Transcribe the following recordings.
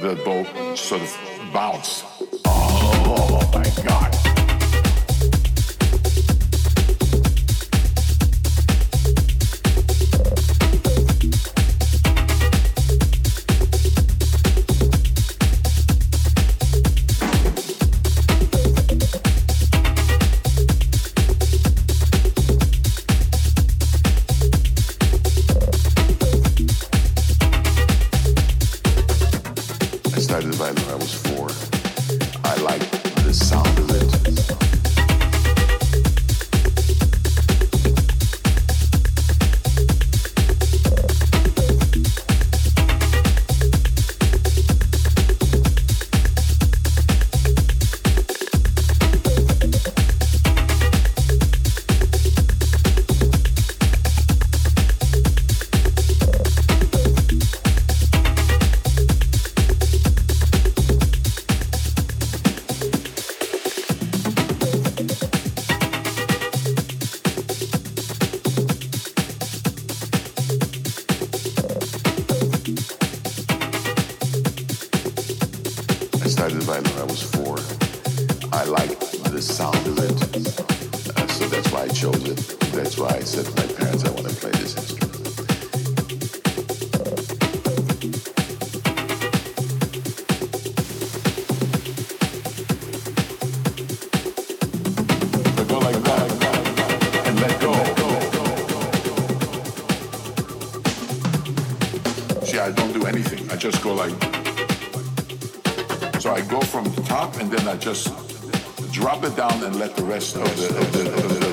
the boat sort of just go like. So I go from the top and then I just drop it down and let the rest of the, of the, of the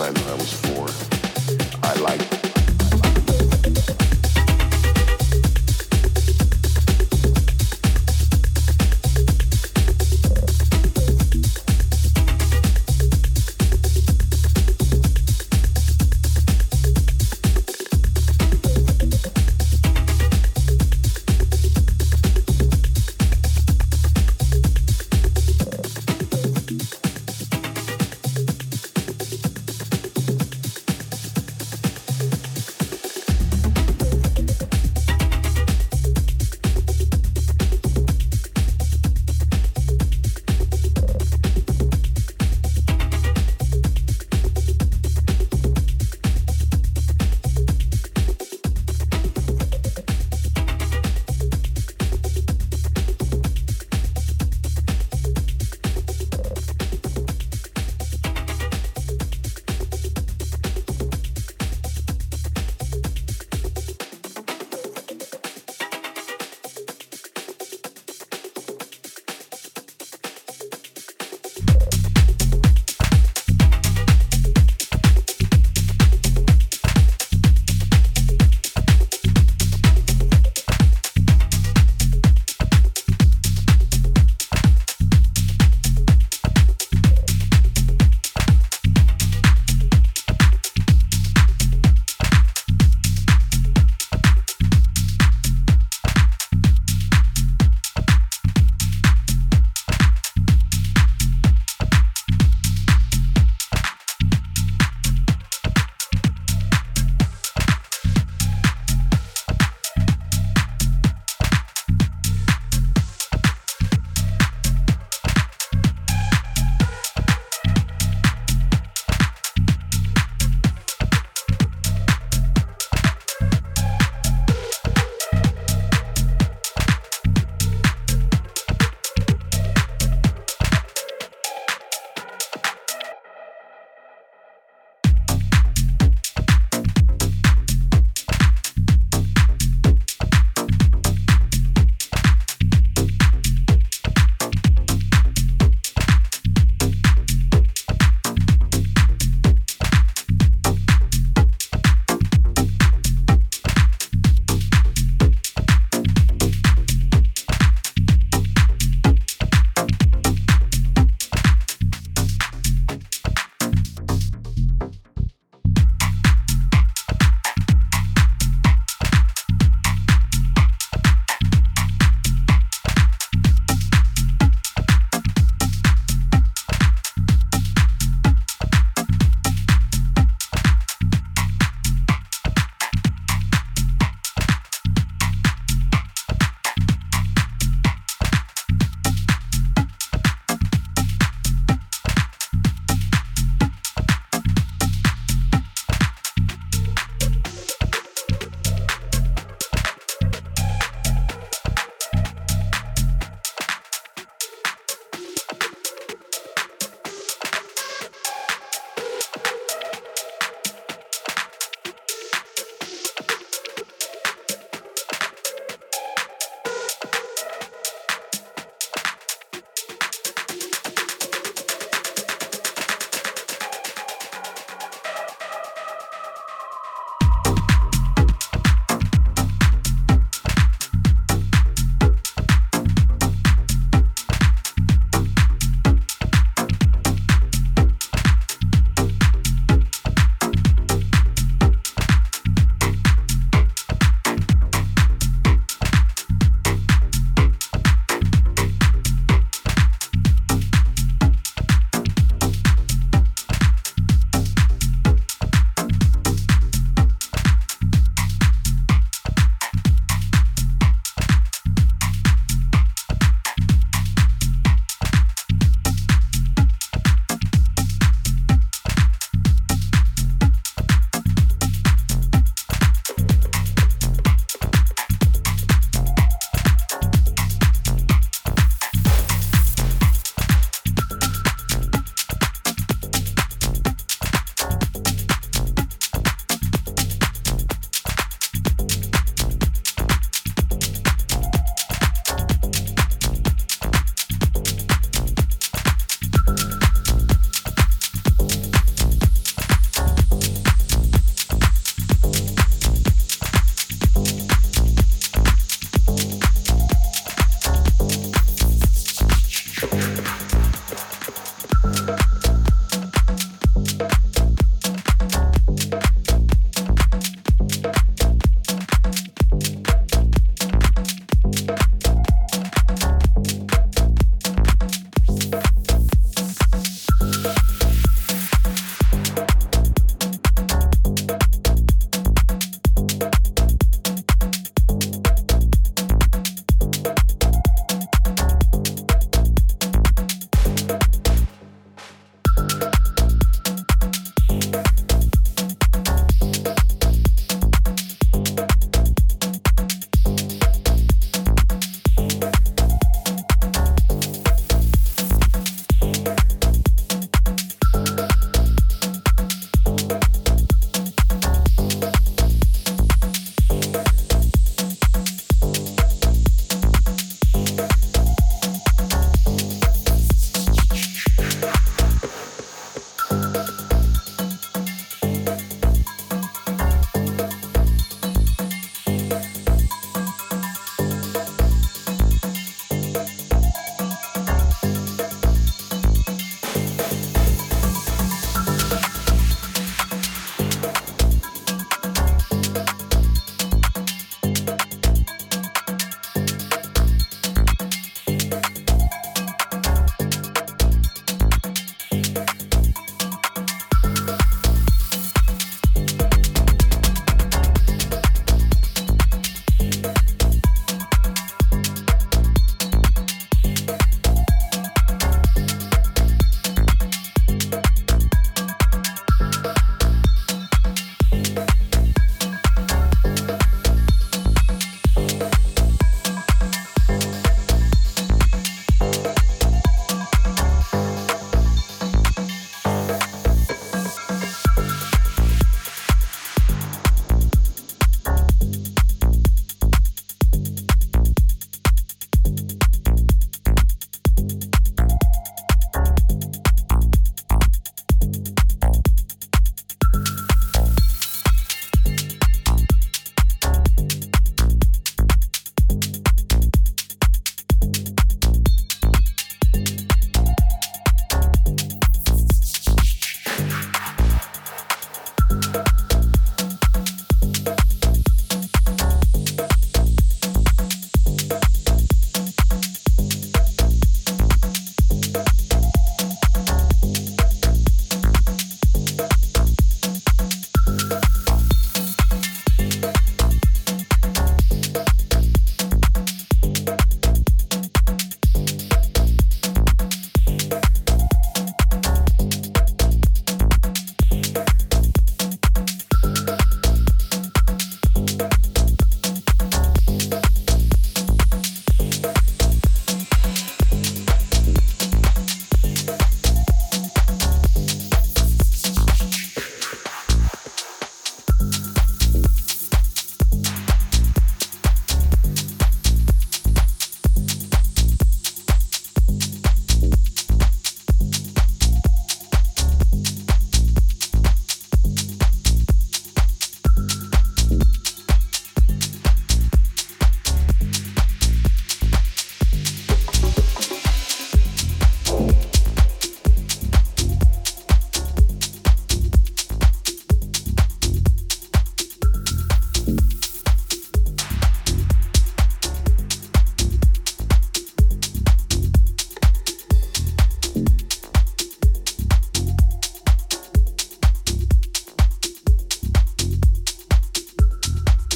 time I was.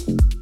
you